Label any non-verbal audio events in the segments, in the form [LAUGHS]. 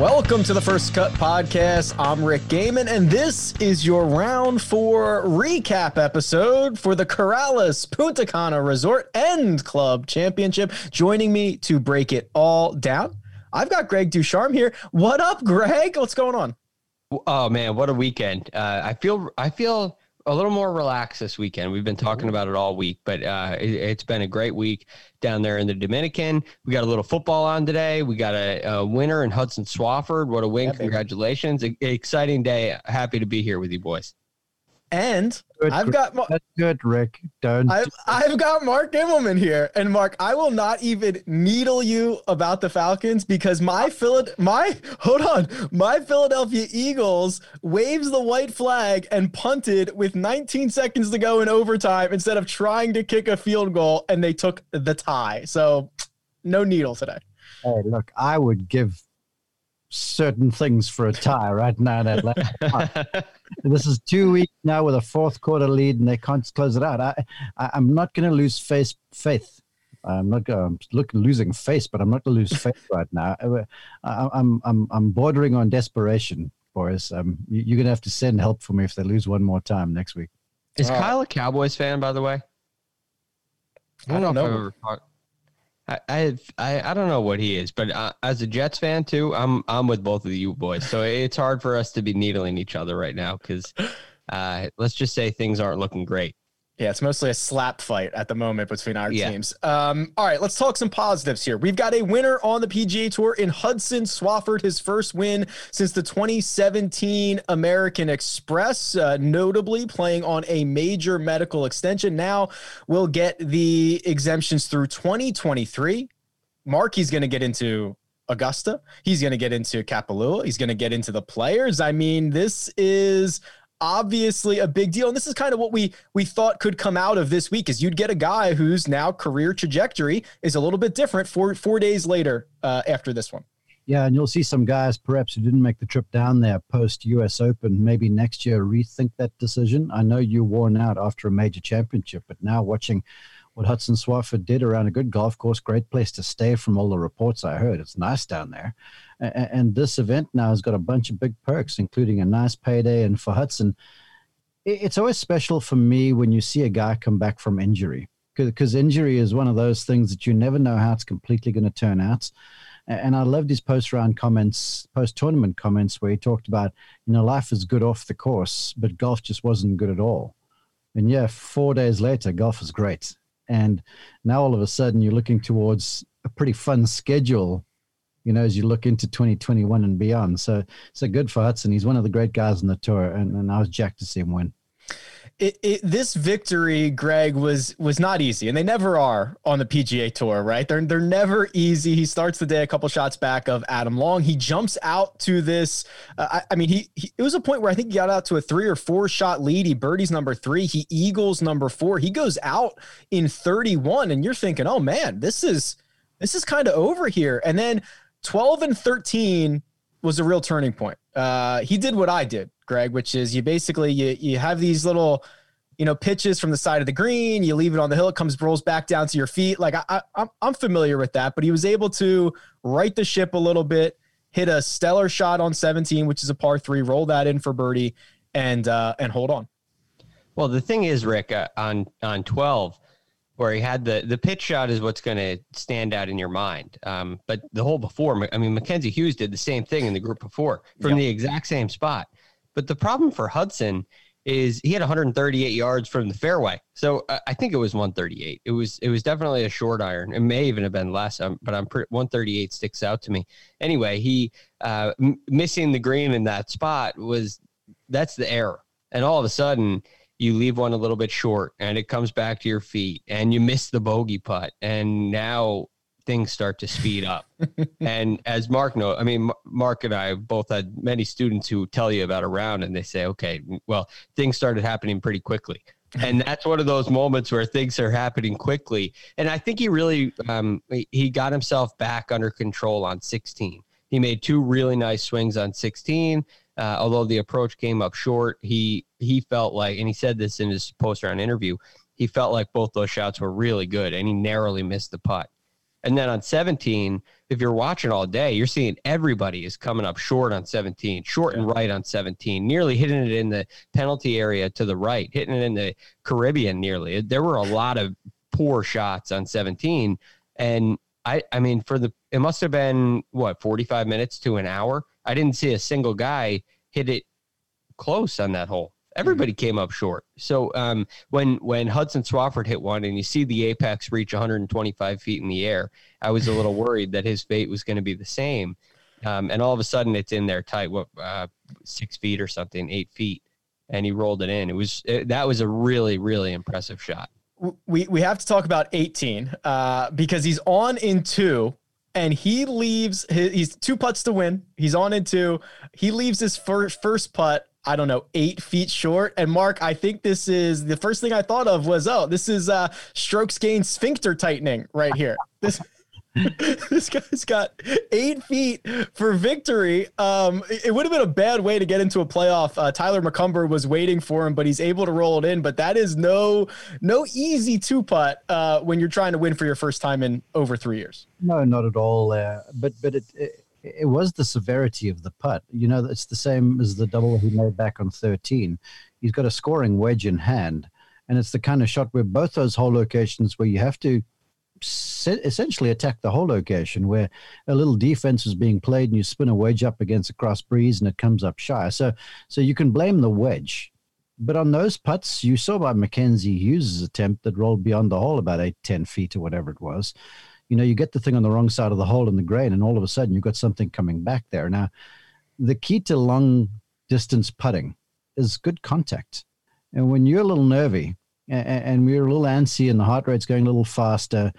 Welcome to the First Cut Podcast. I'm Rick Gehman, and this is your round four recap episode for the Corales Puntacana Resort and Club Championship. Joining me to break it all down, I've got Greg DuCharme here. What up, Greg? What's going on? Oh man, what a weekend! Uh, I feel I feel a little more relaxed this weekend. We've been talking about it all week, but uh, it, has been a great week down there in the Dominican. We got a little football on today. We got a, a winner in Hudson Swafford. What a win! Yeah, Congratulations! A, exciting day. Happy to be here with you boys. And good, I've got that's good, Rick. Don't I've, I've got Mark Immelman here, and Mark, I will not even needle you about the Falcons because my Phil my hold on, my Philadelphia Eagles waves the white flag and punted with 19 seconds to go in overtime instead of trying to kick a field goal, and they took the tie. So, no needle today. Hey, look, I would give certain things for a tie right now in Atlanta. [LAUGHS] this is two weeks now with a fourth quarter lead, and they can't close it out. I, I am not going to lose face, faith. I'm not going. To look losing face, but I'm not going to lose faith right now. I, I'm I'm I'm bordering on desperation, Boris. Um, you're going to have to send help for me if they lose one more time next week. Is Kyle a Cowboys fan, by the way? I don't, I don't know. I, I I don't know what he is, but uh, as a Jets fan too, I'm I'm with both of you boys. So it's hard for us to be needling each other right now because uh, let's just say things aren't looking great. Yeah, it's mostly a slap fight at the moment between our yeah. teams. Um, all right, let's talk some positives here. We've got a winner on the PGA Tour in Hudson Swafford, his first win since the 2017 American Express, uh, notably playing on a major medical extension. Now we'll get the exemptions through 2023. Mark, he's going to get into Augusta. He's going to get into Kapalua. He's going to get into the players. I mean, this is obviously a big deal. And this is kind of what we we thought could come out of this week is you'd get a guy whose now career trajectory is a little bit different four four days later uh, after this one. Yeah, and you'll see some guys perhaps who didn't make the trip down there post US Open, maybe next year rethink that decision. I know you're worn out after a major championship, but now watching what Hudson Swafford did around a good golf course, great place to stay from all the reports I heard. It's nice down there. And this event now has got a bunch of big perks, including a nice payday. And for Hudson, it's always special for me when you see a guy come back from injury, because injury is one of those things that you never know how it's completely going to turn out. And I loved his post round comments, post tournament comments, where he talked about, you know, life is good off the course, but golf just wasn't good at all. And yeah, four days later, golf is great. And now all of a sudden, you're looking towards a pretty fun schedule you know, as you look into 2021 and beyond. So, so good for Hudson. He's one of the great guys on the tour, and, and I was jacked to see him win. It, it, this victory, Greg, was was not easy, and they never are on the PGA Tour, right? They're they're never easy. He starts the day a couple shots back of Adam Long. He jumps out to this. Uh, I, I, mean, he, he, it was a point where I think he got out to a three or four shot lead. He birdies number three. He eagles number four. He goes out in 31, and you're thinking, oh man, this is this is kind of over here. And then 12 and 13 was a real turning point. Uh, he did what I did, Greg, which is you basically you you have these little you know, pitches from the side of the green, you leave it on the hill, it comes rolls back down to your feet. Like I, I I'm I'm familiar with that, but he was able to right the ship a little bit, hit a stellar shot on 17, which is a par three, roll that in for birdie, and uh, and hold on. Well, the thing is, Rick, uh, on on 12, where he had the the pitch shot is what's going to stand out in your mind. Um, but the hole before, I mean, Mackenzie Hughes did the same thing in the group before from yep. the exact same spot. But the problem for Hudson is he had 138 yards from the fairway. So I think it was 138. It was it was definitely a short iron. It may even have been less, um, but I'm pretty, 138 sticks out to me. Anyway, he uh, m- missing the green in that spot was that's the error. And all of a sudden, you leave one a little bit short, and it comes back to your feet, and you miss the bogey putt, and now things start to speed up. [LAUGHS] and as Mark know, I mean, Mark and I both had many students who tell you about a round and they say, okay, well, things started happening pretty quickly. and [LAUGHS] that's one of those moments where things are happening quickly. And I think he really, um, he got himself back under control on 16. He made two really nice swings on 16. Uh, although the approach came up short, he he felt like, and he said this in his post round interview, he felt like both those shots were really good, and he narrowly missed the putt. And then on 17, if you're watching all day, you're seeing everybody is coming up short on 17, short and right on 17, nearly hitting it in the penalty area to the right, hitting it in the Caribbean nearly. There were a lot of poor shots on 17. And I, I mean, for the, it must have been what, 45 minutes to an hour. I didn't see a single guy hit it close on that hole. Everybody came up short. So um, when when Hudson Swafford hit one, and you see the apex reach 125 feet in the air, I was a little worried that his fate was going to be the same. Um, and all of a sudden, it's in there tight, what uh, six feet or something, eight feet, and he rolled it in. It was it, that was a really really impressive shot. We we have to talk about 18 uh, because he's on in two and he leaves his, he's two putts to win. He's on in two. He leaves his first first putt I don't know, eight feet short. And Mark, I think this is the first thing I thought of was, oh, this is uh, strokes gain sphincter tightening right here. This [LAUGHS] this guy's got eight feet for victory. Um, it, would have been a bad way to get into a playoff. Uh, Tyler McCumber was waiting for him, but he's able to roll it in. But that is no no easy two putt uh, when you're trying to win for your first time in over three years. No, not at all. Uh, but but it, it it was the severity of the putt. You know, it's the same as the double he made back on 13. He's got a scoring wedge in hand, and it's the kind of shot where both those hole locations where you have to essentially attack the hole location, where a little defense is being played and you spin a wedge up against a cross breeze and it comes up shy. So, so you can blame the wedge. But on those putts, you saw by Mackenzie Hughes' attempt that rolled beyond the hole about eight, 10 feet or whatever it was you know, you get the thing on the wrong side of the hole in the grain, and all of a sudden you've got something coming back there. Now, the key to long distance putting is good contact. And when you're a little nervy and, we're a little antsy and the heart rate's going a little faster,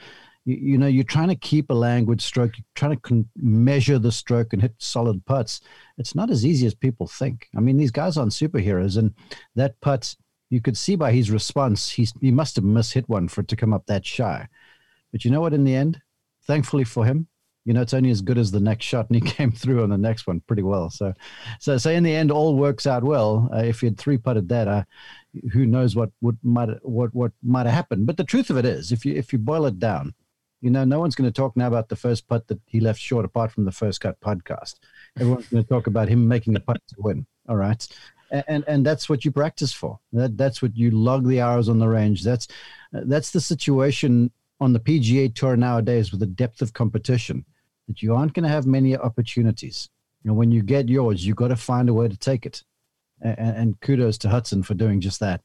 you, you, know, you're trying to keep a languid stroke, you're trying to con- measure the stroke and hit solid putts. It's not as easy as people think. I mean, these guys aren't superheroes, and that putt, you could see by his response, he's, he must have mishit one for it to come up that shy. But you know what? In the end, thankfully for him, you know, it's only as good as the next shot, and he [LAUGHS] came through on the next one pretty well. So, so, so in the end, all works out well. Uh, if he had three putted that, uh, who knows what would might what what might have happened? But the truth of it is, if you if you boil it down, you know, no one's going to talk now about the first putt that he left short, apart from the first cut podcast. Everyone's going to talk about him making the putt to win. All right, and, and and that's what you practice for. That that's what you log the hours on the range. That's that's the situation on the PGA Tour nowadays with the depth of competition that you aren't going to have many opportunities. You know, when you get yours, you've got to find a way to take it. And, and kudos to Hudson for doing just that.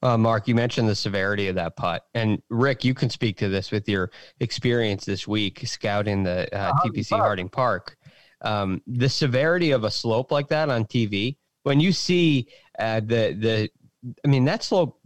Uh, Mark, you mentioned the severity of that putt, and Rick, you can speak to this with your experience this week scouting the uh, TPC Park. Harding Park. Um, the severity of a slope like that on TV, when you see uh, the the, I mean that slope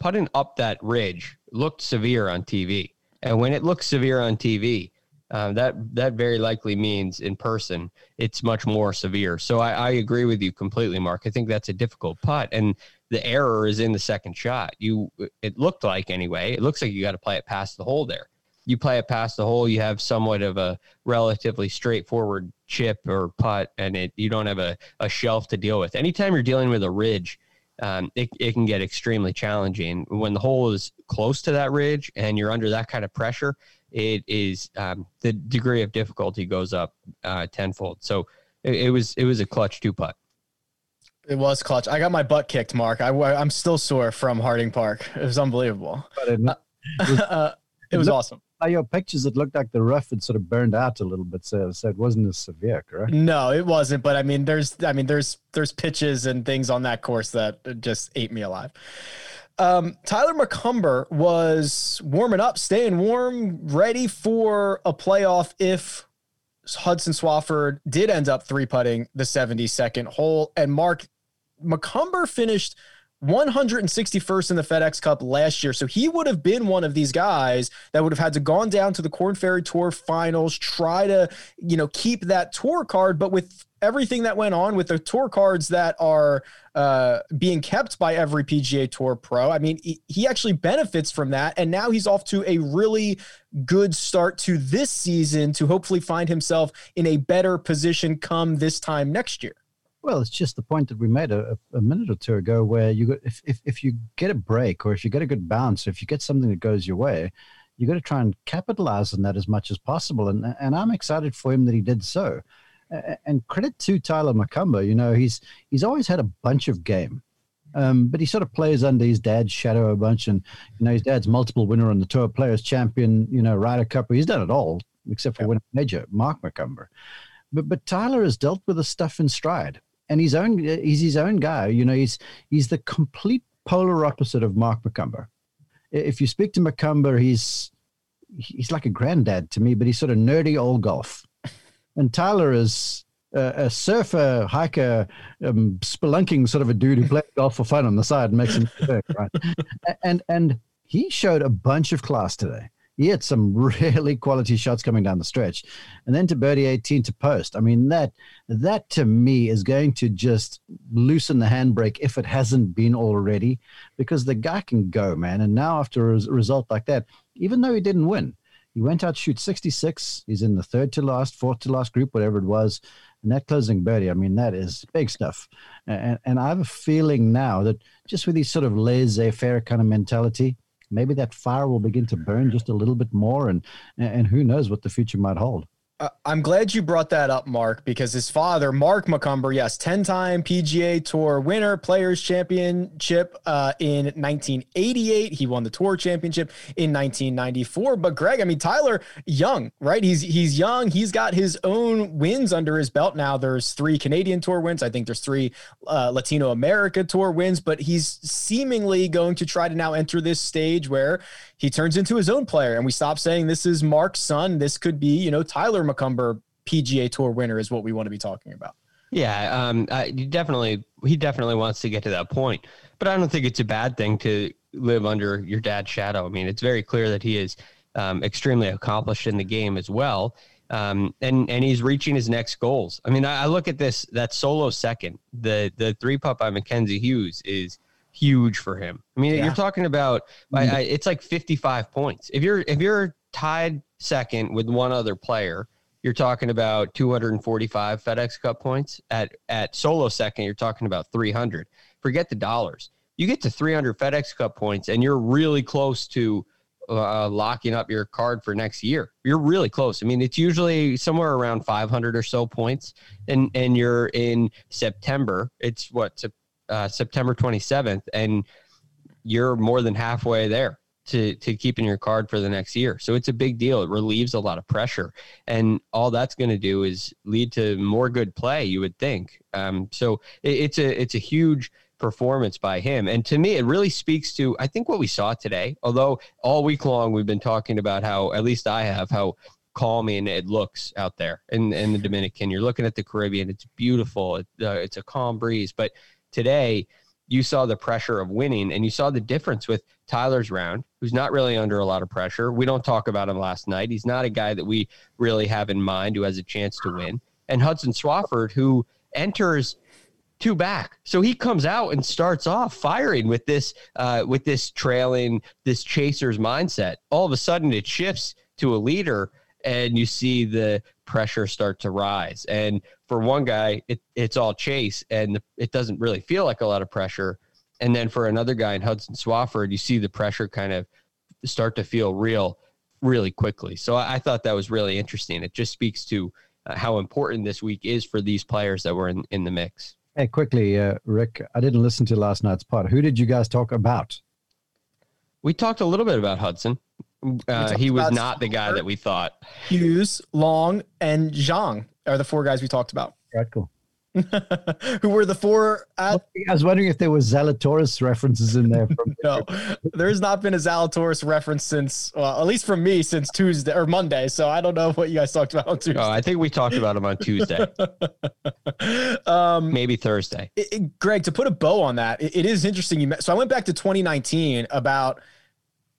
putting up that ridge looked severe on TV. And when it looks severe on TV, uh, that that very likely means in person it's much more severe. So I, I, agree with you completely, Mark. I think that's a difficult putt, and the error is in the second shot. You it looked like anyway. It looks like you got to play it past the hole there. You play it past the hole, you have somewhat of a relatively straightforward chip or putt, and it you don't have a, a shelf to deal with. Anytime you're dealing with a ridge, um, it, it can get extremely challenging. When the hole is close to that ridge and you're under that kind of pressure, it is um, the degree of difficulty goes up uh, tenfold. So it, it was it was a clutch two putt. It was clutch. I got my butt kicked, Mark. I, I'm still sore from Harding Park. It was unbelievable. It, uh, was, [LAUGHS] uh, it was awesome. By your pictures, it looked like the rough had sort of burned out a little bit, so, so it wasn't as severe, correct? No, it wasn't. But I mean, there's, I mean, there's, there's pitches and things on that course that just ate me alive. Um, Tyler McCumber was warming up, staying warm, ready for a playoff if Hudson Swafford did end up three putting the 72nd hole. And Mark McCumber finished 161st in the FedEx Cup last year. So he would have been one of these guys that would have had to gone down to the Korn Ferry Tour finals, try to, you know, keep that tour card. But with everything that went on with the tour cards that are uh, being kept by every PGA Tour pro, I mean, he, he actually benefits from that. And now he's off to a really good start to this season to hopefully find himself in a better position come this time next year. Well, it's just the point that we made a, a minute or two ago, where you got, if, if if you get a break or if you get a good bounce, or if you get something that goes your way, you got to try and capitalize on that as much as possible. And and I'm excited for him that he did so. And credit to Tyler McCumber, you know, he's he's always had a bunch of game. Um, but he sort of plays under his dad's shadow a bunch, and you know his dad's multiple winner on the Tour Players Champion, you know Ryder Cup. He's done it all except for winning major, Mark McCumber. But but Tyler has dealt with the stuff in stride and his own he's his own guy. You know, he's he's the complete polar opposite of Mark McCumber. If you speak to McCumber, he's he's like a granddad to me, but he's sort of nerdy old golf. [LAUGHS] And Tyler is a, a surfer, hiker, um, spelunking sort of a dude who plays [LAUGHS] golf for fun on the side and makes him work, right? and and he showed a bunch of class today he had some [LAUGHS] really quality shots coming down the stretch, and then to birdie 18 to post. I mean that that to me is going to just loosen the handbrake if it hasn't been already, because the guy can go, man. And now after a result like that, even though he didn't win, he went out shoot 66. He's in the third to last, fourth to last group, whatever it was. And that closing birdie, I mean, that is big stuff. And, and I have a feeling now that just with these sort of laissez faire kind of mentality, maybe that fire will begin to burn just a little bit more, and and who knows what the future might hold. Uh, I'm glad you brought that up, Mark, because his father, Mark McCumber, yes, 10 time PGA Tour winner, Players Championship uh, in 1988. He won the Tour Championship in 1994. But Greg, I mean, Tyler, young, right? He's he's young. He's got his own wins under his belt now. There's three Canadian Tour wins. I think there's three uh, Latino America Tour wins, but he's seemingly going to try to now enter this stage where he turns into his own player. And we stop saying this is Mark's son. This could be, you know, Tyler McCumber PGA Tour winner is what we want to be talking about. Yeah, um, I, definitely, he definitely wants to get to that point, but I don't think it's a bad thing to live under your dad's shadow. I mean, it's very clear that he is um, extremely accomplished in the game as well, um, and and he's reaching his next goals. I mean, I, I look at this that solo second, the the three putt by Mackenzie Hughes is huge for him. I mean, yeah. you're talking about I, I, it's like 55 points. If you're if you're tied second with one other player, you're talking about 245 FedEx Cup points. At at solo second, you're talking about 300. Forget the dollars. You get to 300 FedEx Cup points, and you're really close to uh, locking up your card for next year. You're really close. I mean, it's usually somewhere around 500 or so points, and and you're in September. It's what uh, September 27th, and you're more than halfway there to to keeping your card for the next year. So it's a big deal. It relieves a lot of pressure, and all that's going to do is lead to more good play. You would think. Um, so it, it's a it's a huge performance by him. And to me, it really speaks to, I think, what we saw today. Although all week long we've been talking about how, at least I have, how calming it looks out there in, in the Dominican. You're looking at the Caribbean, it's beautiful, it, uh, it's a calm breeze. But today, you saw the pressure of winning and you saw the difference with Tyler's round, who's not really under a lot of pressure. We don't talk about him last night. He's not a guy that we really have in mind who has a chance to win. And Hudson Swafford, who enters two back. So he comes out and starts off firing with this uh, with this trailing, this chaser's mindset. All of a sudden it shifts to a leader and you see the pressure start to rise. And for one guy, it, it's all chase and it doesn't really feel like a lot of pressure. And then for another guy in Hudson Swafford, you see the pressure kind of start to feel real really quickly. So I, I thought that was really interesting. It just speaks to uh, how important this week is for these players that were in, in the mix. Hey, quickly, uh, Rick, I didn't listen to last night's pod. Who did you guys talk about? We talked a little bit about Hudson. Uh, he was not the guy that we thought. Hughes, Long, and Zhang are the four guys we talked about. Right, cool. Who were the four at, I was wondering if there was Zalatoris references in there. From [LAUGHS] no, there's not been a Zalatoris reference since, well, at least from me since Tuesday or Monday. So I don't know what you guys talked about on Tuesday. Oh, I think we talked about him on Tuesday, [LAUGHS] um, maybe Thursday. It, it, Greg, to put a bow on that, it, it is interesting. You met, so I went back to 2019 about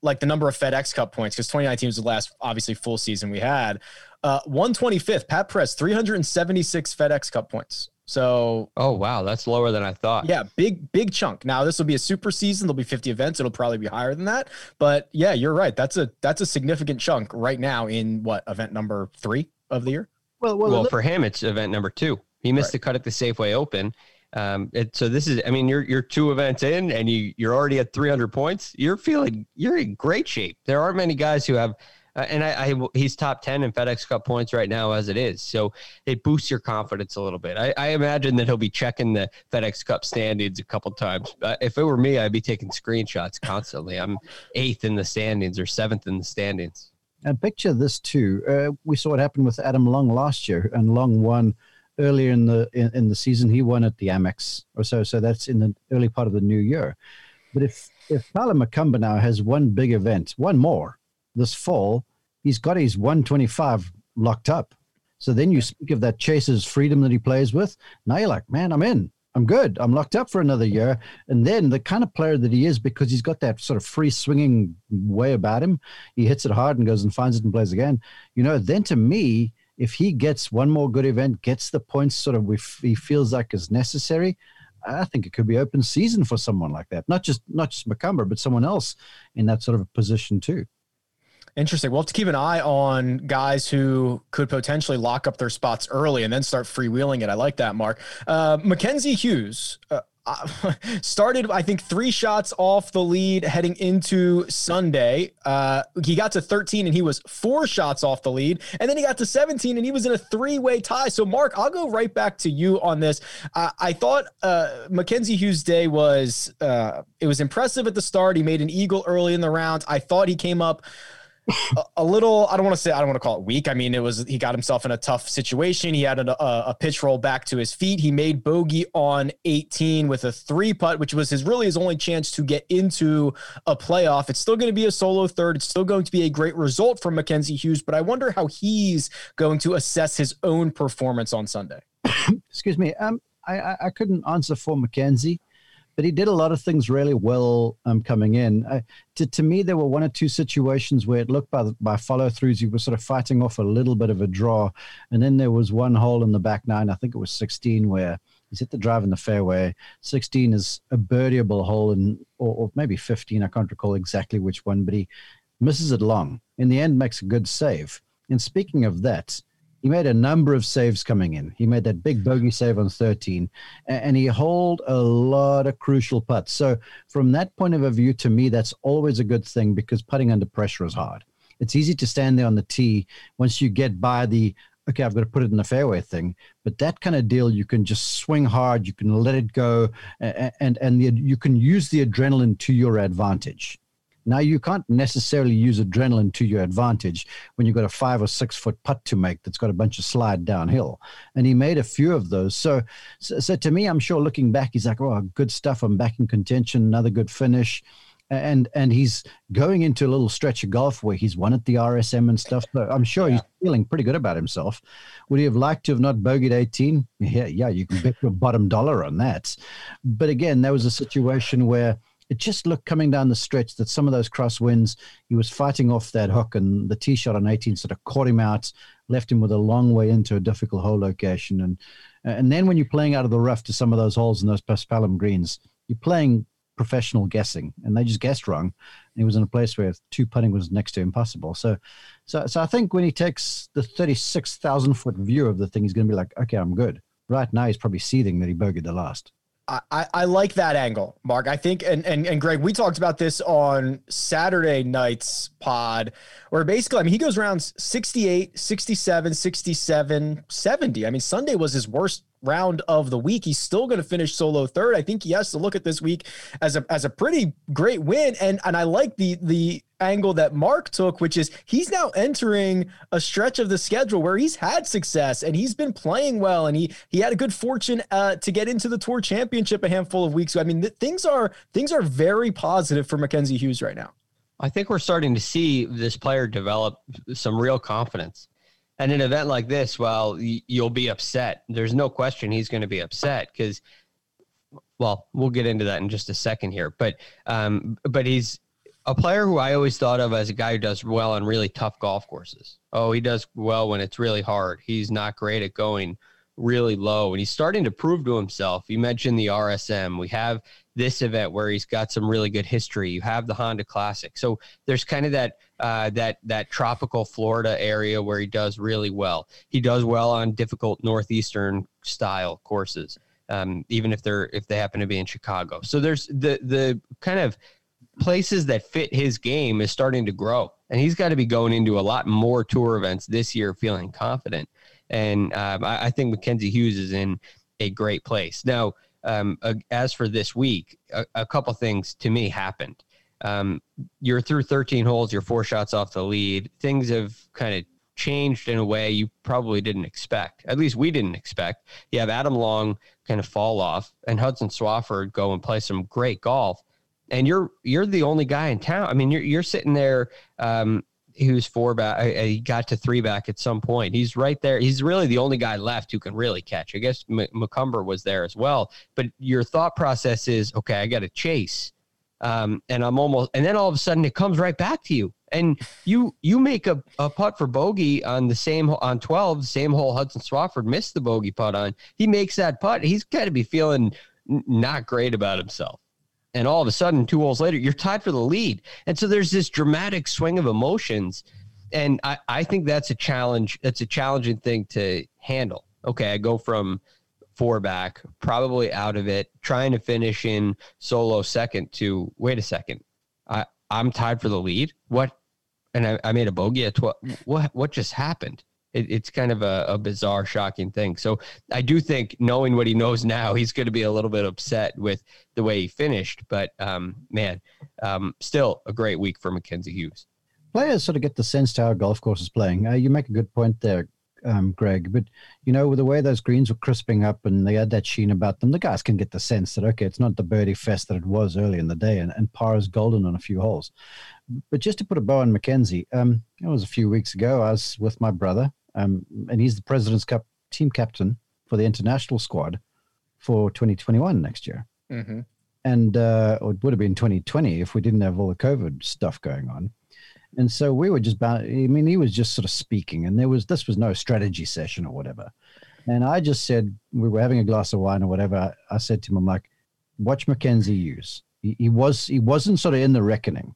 like the number of FedEx Cup points because 2019 was the last obviously full season we had. Uh, 125th, Pat Perez, 376 FedEx Cup points. So, oh wow, that's lower than I thought. Yeah, big big chunk. Now this will be a super season. There'll be 50 events. It'll probably be higher than that. But yeah, you're right. That's a that's a significant chunk right now in what event number three of the year. Well, well, well for him, it's event number two. He missed right. the cut at the Safeway Open. Um, it, so this is, I mean, you're you're two events in, and you you're already at 300 points. You're feeling you're in great shape. There aren't many guys who have uh, and I, I, he's top 10 in FedEx Cup points right now as it is. So it boosts your confidence a little bit. I, I imagine that he'll be checking the FedEx Cup standings a couple times. Uh, if it were me, I'd be taking screenshots constantly. I'm eighth in the standings or seventh in the standings. And picture this too. Uh, we saw what happened with Adam Long last year, and Long won earlier in the in, in the season. He won at the Amex or so. So that's in the early part of the new year. But if if Tyler McCumber now has one big event, one more, this fall, he's got his 125 locked up. So then you speak of that chaser's freedom that he plays with. Now you're like, man, I'm in. I'm good. I'm locked up for another year. And then the kind of player that he is, because he's got that sort of free swinging way about him, he hits it hard and goes and finds it and plays again. You know, then to me, if he gets one more good event, gets the points sort of if he feels like is necessary, I think it could be open season for someone like that. Not just not just McCumber, but someone else in that sort of position too. Interesting. We'll have to keep an eye on guys who could potentially lock up their spots early and then start freewheeling it. I like that, Mark. Uh, Mackenzie Hughes. Uh, [LAUGHS] started, I think, three shots off the lead heading into Sunday. Uh, he got to 13 and he was four shots off the lead. And then he got to 17 and he was in a three way tie. So, Mark, I'll go right back to you on this. Uh, I thought uh, Mackenzie Hughes' day was, uh, it was impressive at the start. He made an eagle early in the round. I thought he came up a, little i don't want to say i don't want to call it weak. I mean it was he got himself in a tough situation. He had a, a, a, pitch roll back to his feet. He made bogey on 18 with a three putt which was his really his only chance to get into a playoff. It's still going to be a solo third. It's still going to be a great result for mackenzie hughes but i wonder how he's going to assess his own performance on sunday. [COUGHS] Excuse me. Um i i couldn't answer for mackenzie but he did a lot of things really well um, coming in. Uh, to, to me, there were one or two situations where it looked by, by follow throughs, he was sort of fighting off a little bit of a draw. And then there was one hole in the back nine, I think it was 16, where he's hit the drive in the fairway. 16 is a birdieable hole, and, or, or maybe 15, I can't recall exactly which one, but he misses it long. In the end, makes a good save. And speaking of that, he made a number of saves coming in. He made that big bogey save on 13, and he hold a lot of crucial putts. So from that point of view, to me, that's always a good thing because putting under pressure is hard. It's easy to stand there on the tee once you get by the okay, I've got to put it in the fairway thing. But that kind of deal, you can just swing hard, you can let it go, and and, and the, you can use the adrenaline to your advantage. Now, you can't necessarily use adrenaline to your advantage when you've got a five or six foot putt to make that's got a bunch of slide downhill. And he made a few of those. So, so, so to me, I'm sure looking back, he's like, oh, good stuff. I'm back in contention, another good finish. And and he's going into a little stretch of golf where he's won at the RSM and stuff. So I'm sure yeah. he's feeling pretty good about himself. Would he have liked to have not bogeyed 18? Yeah, yeah, you can bet your bottom dollar on that. But again, that was a situation where – it just looked coming down the stretch that some of those crosswinds, he was fighting off that hook, and the tee shot on 18 sort of caught him out, left him with a long way into a difficult hole location. And and then when you're playing out of the rough to some of those holes in those paspalum greens, you're playing professional guessing, and they just guessed wrong. And he was in a place where two putting was next to impossible. So, so, so I think when he takes the 36,000 foot view of the thing, he's going to be like, okay, I'm good. Right now, he's probably seething that he bogeyed the last. I, I like that angle, Mark. I think, and, and and Greg, we talked about this on Saturday night's pod, where basically, I mean, he goes around 68, 67, 67, 70. I mean, Sunday was his worst round of the week. He's still going to finish solo third. I think he has to look at this week as a as a pretty great win. And and I like the the angle that Mark took, which is he's now entering a stretch of the schedule where he's had success and he's been playing well, and he he had a good fortune uh, to get into the Tour Championship a handful of weeks ago. I mean, th- things are things are very positive for Mackenzie Hughes right now. I think we're starting to see this player develop some real confidence. And an event like this, well, you'll be upset. There's no question he's going to be upset because, well, we'll get into that in just a second here. But, um, but he's a player who I always thought of as a guy who does well on really tough golf courses. Oh, he does well when it's really hard. He's not great at going really low, and he's starting to prove to himself. You mentioned the RSM. We have this event where he's got some really good history. You have the Honda Classic, so there's kind of that uh, that that tropical Florida area where he does really well. He does well on difficult northeastern style courses, um, even if they're if they happen to be in Chicago. So there's the the kind of places that fit his game is starting to grow, and he's got to be going into a lot more tour events this year, feeling confident. And um, I, I think Mackenzie Hughes is in a great place now um, uh, as for this week, a, a, couple things to me happened. Um, you're through 13 holes, you're four shots off the lead. Things have kind of changed in a way you probably didn't expect. At least we didn't expect. You have Adam Long kind of fall off, and Hudson Swafford go and play some great golf. And you're you're the only guy in town. I mean, you're you're sitting there um, he was four back. Uh, he got to three back at some point. He's right there. He's really the only guy left who can really catch. I guess M- McCumber was there as well. But your thought process is, okay, I got to chase, um, and I'm almost, and then all of a sudden it comes right back to you, and you you make a, a putt for bogey on the same on 12, the same hole Hudson Swafford missed the bogey putt on. He makes that putt. He's got to be feeling not great about himself and all of a sudden two holes later you're tied for the lead. And so there's this dramatic swing of emotions. And i, I think that's a challenge that's a challenging thing to handle. Okay i go from four back probably out of it trying to finish in solo second to wait a second i i'm tied for the lead? What? And i, I made a bogey at 12 what what just happened it, it's kind of a, a, bizarre, shocking thing. So I do think, knowing what he knows [LAUGHS] now, he's going to be a little bit upset with the way he finished. But um, man, um, still a great week for Mackenzie Hughes. Players sort of get the sense to how golf course is playing. Uh, you make a good point there, um, Greg. But you know, with the way those greens were crisping up and they had that sheen about them, the guys can get the sense that okay, it's not the birdie fest that it was early in the day, and, and par is golden on a few holes. But just to put a bow on Mackenzie, um, it was a few weeks ago. I was with my brother um, and he's the President's Cup team captain for the international squad for 2021 next year. Mm-hmm. And uh, it would have been 2020 if we didn't have all the COVID stuff going on. And so we were just about, I mean, he was just sort of speaking, and there was this was no strategy session or whatever. And I just said we were having a glass of wine or whatever. I said to him, I'm like, watch Mackenzie Hughes. He, he was he wasn't sort of in the reckoning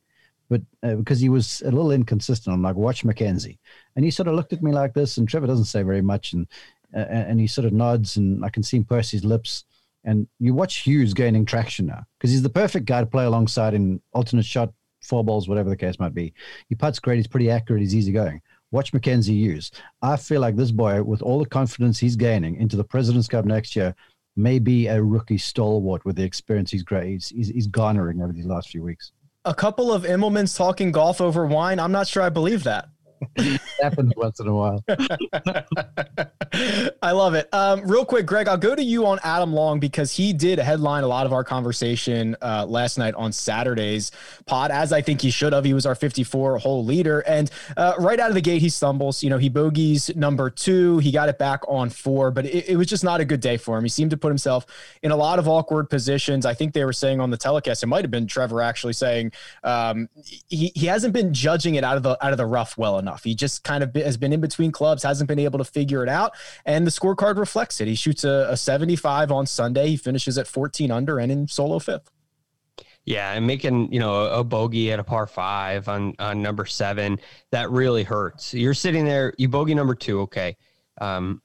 but uh, because he was a little inconsistent, I'm like, watch Mackenzie. and he sort of looked at me like this, and Trevor doesn't say very much, and uh, and he sort of nods, and I can see him purse his lips, and you watch Hughes gaining traction now because he's the perfect guy to play alongside in alternate shot, four balls, whatever the case might be. He puts great, he's pretty accurate, he's easy going. Watch Mackenzie Hughes. I feel like this boy, with all the confidence he's gaining into the President's Cup next year, may be a rookie stalwart with the experience. He's, he's, he's garnering over these last few weeks a couple of Immelmans talking golf over wine. I'm not sure I believe that. [LAUGHS] happens once in a while. [LAUGHS] I love it. Um, real quick, Greg, I'll go to you on Adam Long because he did headline a lot of our conversation uh, last night on Saturday's pod, as I think he should have. He was our 54 hole leader. And uh, right out of the gate, he stumbles. You know, he bogeys number two. He got it back on four, but it, it was just not a good day for him. He seemed to put himself in a lot of awkward positions. I think they were saying on the telecast, it might have been Trevor actually saying um, he, he hasn't been judging it out of the out of the rough well enough enough. He just kind of has been in between clubs, hasn't been able to figure it out. And the scorecard reflects it. He shoots a, a 75 on Sunday. He finishes at 14 under and in solo fifth. Yeah, and making you know a, bogey at a par five on on number seven that really hurts. You're sitting there, you bogey number two, okay. Um,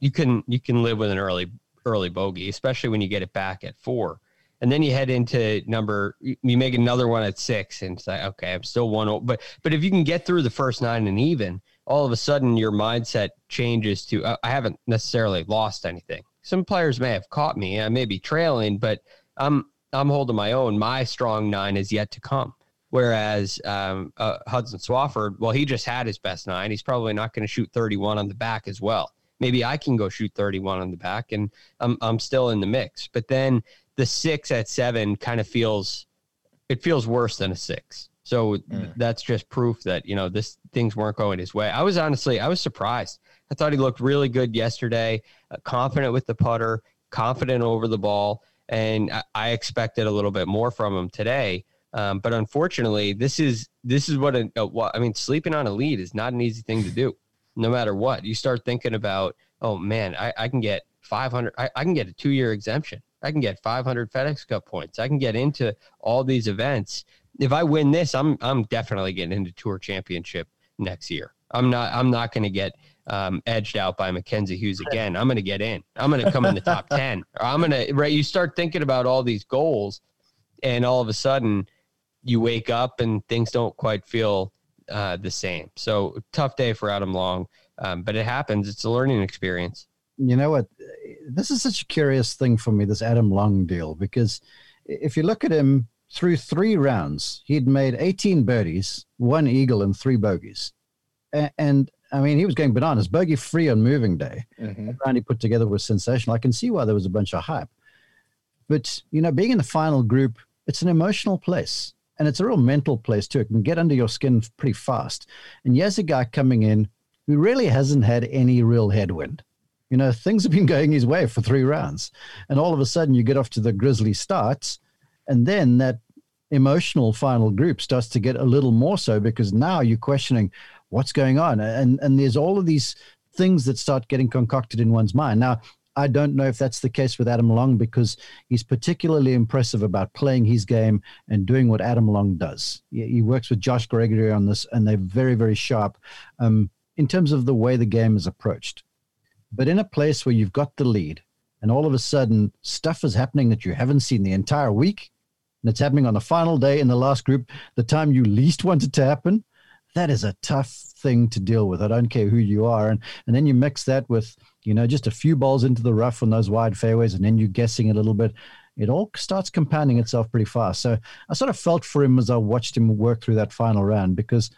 you can you can live with an early early bogey, especially when you get it back at four. And then you head into number, you make another one at six, and it's like, okay, I'm still one. But but if you can get through the first nine and even, all of a sudden your mindset changes to I haven't necessarily lost anything. Some players may have caught me, I may be trailing, but I'm I'm holding my own. My strong nine is yet to come. Whereas um, uh, Hudson Swafford, well, he just had his best nine. He's probably not going to shoot 31 on the back as well. Maybe I can go shoot 31 on the back, and I'm I'm still in the mix. But then the six at seven kind of feels it feels worse than a six. So mm. that's just proof that you know this things weren't going his way. I was honestly I was surprised. I thought he looked really good yesterday, uh, confident with the putter, confident over the ball, and I, I expected a little bit more from him today. Um, but unfortunately, this is this is what a, a what I mean. Sleeping on a lead is not an easy thing to do, no matter what. You start thinking about, oh man, I, I can get 500. I, I can get a two year exemption. I can get 500 FedEx Cup points. I can get into all these events if I win this, I'm I'm definitely getting into tour championship next year. I'm not I'm not going to get um, edged out by Mackenzie Hughes again. I'm going to get in. I'm going to come in the top [LAUGHS] ten. I'm going to right. You start thinking about all these goals, and all of a sudden, you wake up and things don't quite feel uh, the same. So tough day for Adam Long, um, but it happens. It's a learning experience. You know what? This is such a curious thing for me. This Adam Long deal because if you look at him through three rounds, he'd made 18 birdies, one eagle, and three bogeys. And, and I mean, he was going bananas, bogey free on moving day. Mm-hmm. The round he put together was sensational. I can see why there was a bunch of hype. But, you know, being in the final group, it's an emotional place. And it's a real mental place, too. It can get under your skin pretty fast. And here's a guy coming in who really hasn't had any real headwind. You know, things have been going his way for three rounds. And all of a sudden, you get off to the grisly starts. And then that emotional final group starts to get a little more so because now you're questioning what's going on and and there's all of these things that start getting concocted in one's mind now I don't know if that's the case with Adam Long because he's particularly impressive about playing his game and doing what Adam Long does. He, works with Josh Gregory on this, and they're very, very sharp um, in terms of the way the game is approached. But in a place where you've got the lead, and all of a sudden stuff is happening that you haven't seen the entire week, and it's happening on the final day in the last group, the time you least want it to happen, that is a tough thing to deal with. I don't care who you are. And, and then you mix that with, you know, just a few balls into the rough on those wide fairways, and then you're guessing a little bit. It all starts compounding itself pretty fast. So I sort of felt for him as I watched him work through that final round because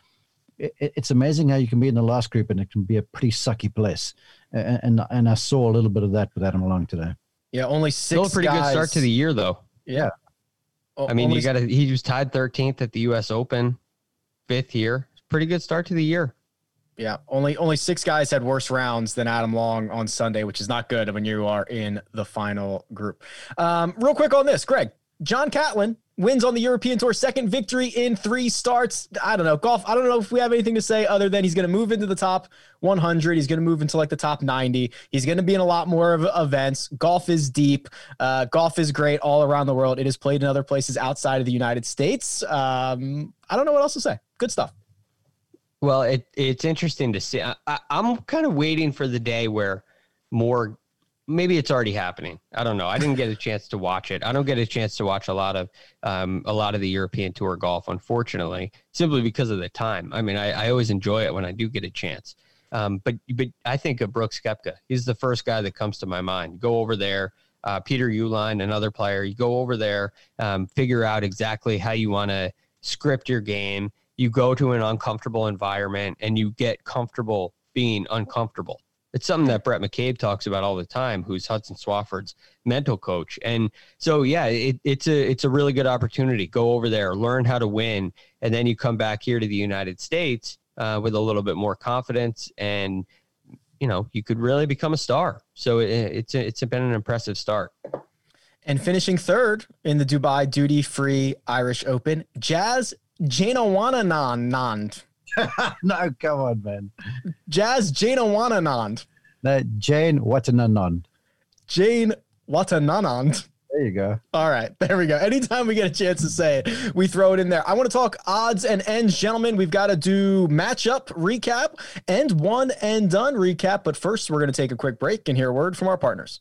it, it's amazing how you can be in the last group and it can be a pretty sucky place. And, and, and I saw a little bit of that with Adam Long today. Yeah, only six. Still a pretty guys. good start to the year, though. Yeah, I mean, you got to. He was tied 13th at the U.S. Open, fifth here. Pretty good start to the year. Yeah, only only six guys had worse rounds than Adam Long on Sunday, which is not good when you are in the final group. Um, real quick on this, Greg, John Catlin wins on the European Tour, second victory in three starts. I don't know. Golf, I don't know if we have anything to say other than he's going to move into the top 100. He's going to move into like the top 90. He's going to be in a lot more of events. Golf is deep. Uh, golf is great all around the world. It is played in other places outside of the United States. Um, I don't know what else to say. Good stuff. Well, it, it's interesting to see. I, I, I'm kind of waiting for the day where more maybe it's already happening. I don't know. I didn't get a chance to watch it. I don't get a chance to watch a lot of um, a lot of the European Tour golf, unfortunately, simply because of the time. I mean, I, I always enjoy it when I do get a chance. Um, but but I think of Brooks Koepka. He's the first guy that comes to my mind. Go over there. Uh, Peter Uihlein, another player. You go over there, um, figure out exactly how you want to script your game. You go to an uncomfortable environment and you get comfortable being uncomfortable. It's something that Brett McCabe talks about all the time, who's Hudson Swafford's mental coach. And so, yeah, it, it's a it's a really good opportunity. Go over there, learn how to win, and then you come back here to the United States uh, with a little bit more confidence, and you know you could really become a star. So it, it's a, it's been an impressive start. And finishing third in the Dubai Duty Free Irish Open, Jazz Janewananan [LAUGHS] no, come on, man. Jazz Jane Wananand. No, Jane Watananand. Jane Watananand. There you go. All right, there we go. Anytime we get a chance to say it, we throw it in there. I want to talk odds and ends, gentlemen. We've got to do matchup recap and one and done recap. But first, we're going to take a quick break and hear a word from our partners.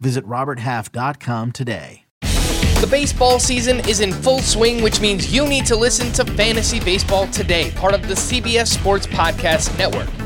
Visit RobertHalf.com today. The baseball season is in full swing, which means you need to listen to Fantasy Baseball Today, part of the CBS Sports Podcast Network.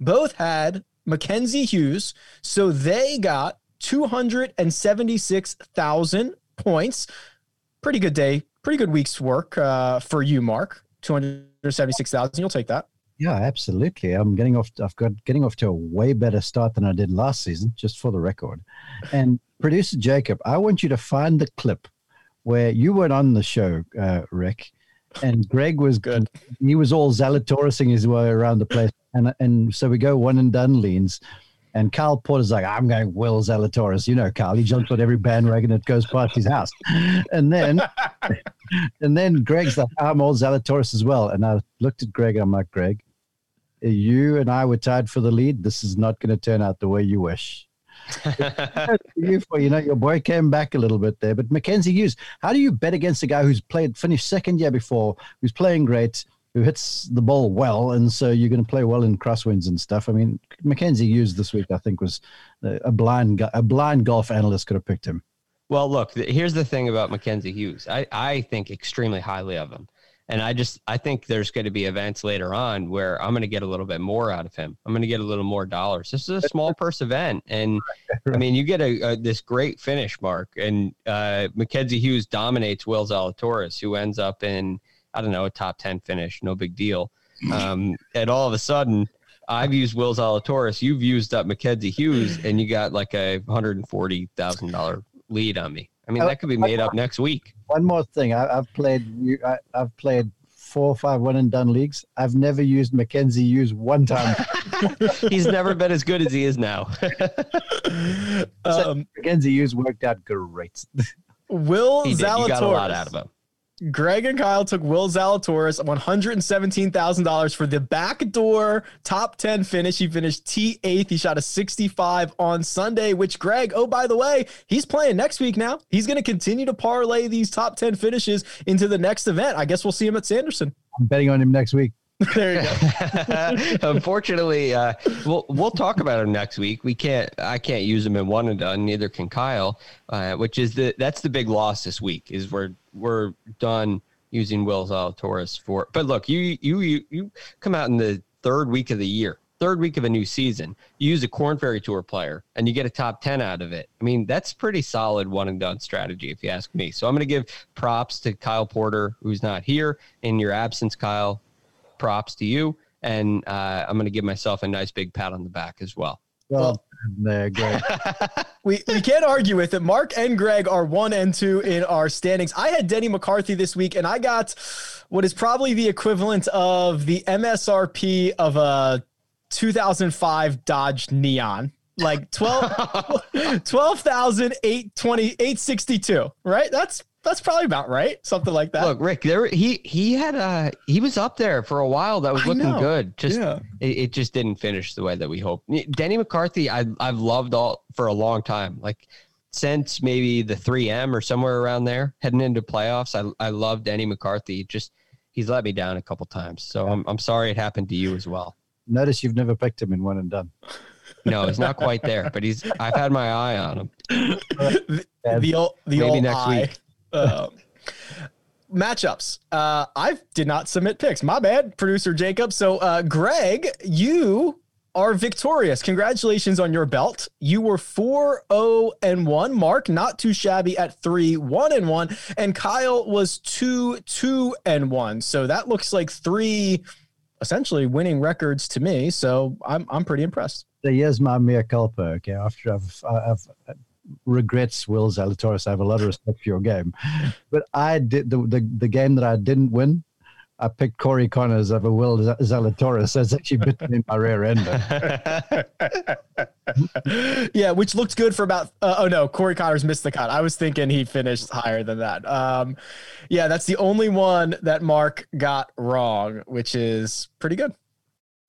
both had Mackenzie Hughes. So they got 276,000 points. Pretty good day. Pretty good week's work uh, for you, Mark. 276,000. You'll take that. Yeah, absolutely. I'm getting off. I've got getting off to a way better start than I did last season, just for the record. And producer Jacob, I want you to find the clip where you weren't on the show, uh, Rick, and Greg was good. He was all Zalatorising his way around the place, and and so we go one and done leans. And Kyle Porter's like, I'm going Will Zalatoris. You know, Kyle, he jumps on every bandwagon that goes past his house. And then, [LAUGHS] and then Greg's like, I'm all Zalatoris as well. And I looked at Greg and I'm like, Greg, you and I were tied for the lead. This is not going to turn out the way you wish. [LAUGHS] you, for, you know, your boy came back a little bit there. But Mackenzie Hughes, how do you bet against a guy who's played, finished second year before, who's playing great, who hits the ball well, and so you're going to play well in crosswinds and stuff. I mean, Mackenzie Hughes this week, I think, was a blind a blind golf analyst could have picked him. Well, look, here's the thing about Mackenzie Hughes. I, I think extremely highly of him. And I just I think there's going to be events later on where I'm going to get a little bit more out of him. I'm going to get a little more dollars. This is a small purse event, and I mean you get a, a this great finish mark, and uh, Mackenzie Hughes dominates Will Zalatoris, who ends up in I don't know, a top 10 finish, no big deal. Um, and all of a sudden, I've used Will Zalatoris, you've used up Mackenzie Hughes, [CLEARS THROAT] and you got like a $140,000 lead on me. I mean, that could be made up next week. One more thing. I, have played, I, have played four or five one and done leagues. I've never used Mackenzie Hughes one time. [LAUGHS] He's never been as good as he is now. [LAUGHS] um, Mackenzie Hughes worked out great. Will Zalatoris. You got a lot out of him. Greg and Kyle took Will Zalatoris $117,000 for the backdoor top 10 finish. He finished T8th. He shot a 65 on Sunday, which Greg, oh, by the way, he's playing next week now. He's going to continue to parlay these top 10 finishes into the next event. I guess we'll see him at Sanderson. I'm betting on him next week. [LAUGHS] there you go. [LAUGHS] Unfortunately, uh, we'll we'll talk about him next week. We can't. I can't use him in one and done. Neither can Kyle. Uh, which is the that's the big loss this week. Is we're we're done using Will Zalatoris for. But look, you you you you come out in the third week of the year, third week of a new season. You use a Corn Ferry Tour player, and you get a top ten out of it. I mean, that's pretty solid one and done strategy, if you ask me. So I'm going to give props to Kyle Porter, who's not here in your absence, Kyle props to you. And uh, I'm going to give myself a nice big pat on the back as well. Well, there, Greg. we we can't argue with it. Mark and Greg are one and two in our standings. I had Denny McCarthy this week, and I got what is probably the equivalent of the MSRP of a 2005 Dodge Neon like 12 [LAUGHS] 12,820 862, right? That's that's probably about right. Something like that. Look, Rick, there he he had uh he was up there for a while. That was looking good. Just yeah. it, it, just didn't finish the way that we hoped. Denny McCarthy, I I've loved all for a long time. Like since maybe the 3M or somewhere around there, heading into playoffs. I I love Denny McCarthy. Just he's let me down a couple times. So I'm I'm sorry it happened to you as well. Notice you've never picked him in one and done. No, he's not quite there, but he's. I've had my eye on him. [LAUGHS] the, the old, the maybe old next eye. week. Um, matchups. Uh, I did not submit picks. My bad, producer Jacob. So, uh, Greg, you are victorious. Congratulations on your belt. You were 4 0 and 1. Mark, not too shabby at 3 1 and 1. And Kyle was 2 2 and 1. So that looks like three essentially winning records to me. So I'm, I'm pretty impressed. Here's my mea culpa. Okay. After I've, I've, regrets Will Zalatoris. I have a lot of respect for your game, but I did the, the, the game that I didn't win I picked Corey Conners over Will Zalatoris. It's actually bitten in my rear end. [LAUGHS] yeah, which looked good for about. Uh, oh no, Corey Conners missed the cut. I was thinking he finished higher than that. Um, yeah, that's the only one that Mark got wrong, which is pretty good.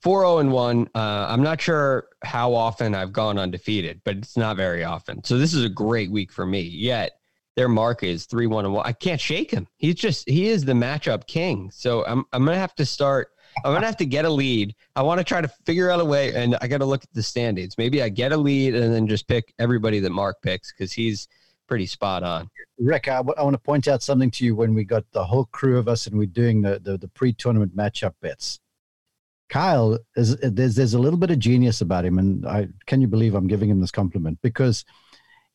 4 0 and 1. Uh, I'm not sure how often I've gone undefeated, but it's not very often. So this is a great week for me. Yet their mark is three one and one. I can't shake him. He's just he is the matchup king. So I'm I'm gonna have to start. I'm gonna have to get a lead. I want to try to figure out a way, and I got to look at the standings. Maybe I get a lead and then just pick everybody that Mark picks because he's pretty spot on. Rick, I, w- I want to point out something to you when we got the whole crew of us and we're doing the, the, the pre-tournament matchup bets. Kyle is there's there's a little bit of genius about him, and I can you believe I'm giving him this compliment because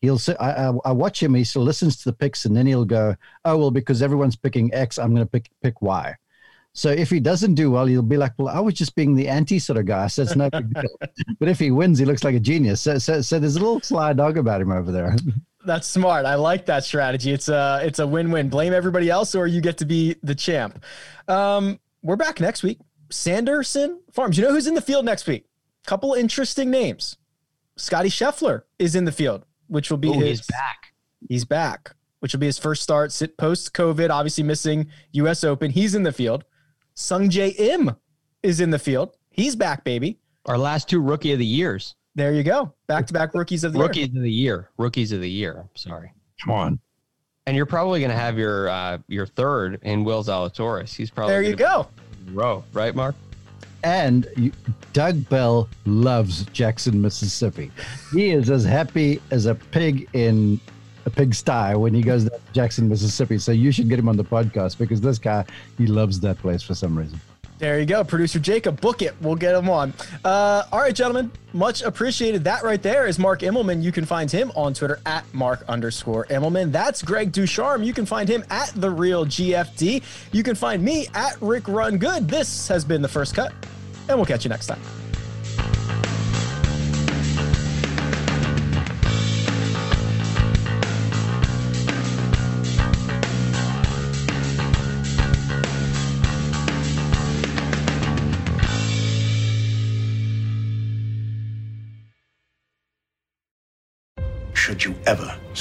he'll say, I, I, I, watch him, he still listens to the picks, and then he'll go, oh, well, because everyone's picking X, I'm going to pick, pick Y. So if he doesn't do well, he'll be like, well, I was just being the anti sort of guy. So it's no big deal. [LAUGHS] But if he wins, he looks like a genius. So, so, so there's a little sly dog about him over there. [LAUGHS] That's smart. I like that strategy. It's a it's a win win. Blame everybody else, or you get to be the champ. Um, we're back next week. Sanderson Farms. You know who's in the field next week? Couple interesting names. Scottie Scheffler is in the field which will be Ooh, his he's back. He's back, which will be his first start post COVID. Obviously missing U.S. Open. He's in the field. Sungjae Im is in the field. He's back, baby. Our last two rookie of the years. There you go. Back to back rookies of the rookies year. of the year. Rookies of the year. I'm sorry. Come on. And you're probably going to have your uh, your third in Will Zalatoris. He's probably there. You go. Row, right, Mark? And you, Doug Bell loves Jackson, Mississippi. He is as happy as a pig in a pigsty when he goes to Jackson, Mississippi. So you should get him on the podcast because this guy, he loves that place for some reason. There you go. Producer Jacob, book it. We'll get him on. Uh, all right, gentlemen. Much appreciated. That right there is Mark Immelman. You can find him on Twitter at Mark underscore Immelman. That's Greg DuCharme. You can find him at The Real GFD. You can find me at Rick Run Good. This has been The First Cut, and we'll catch you next time.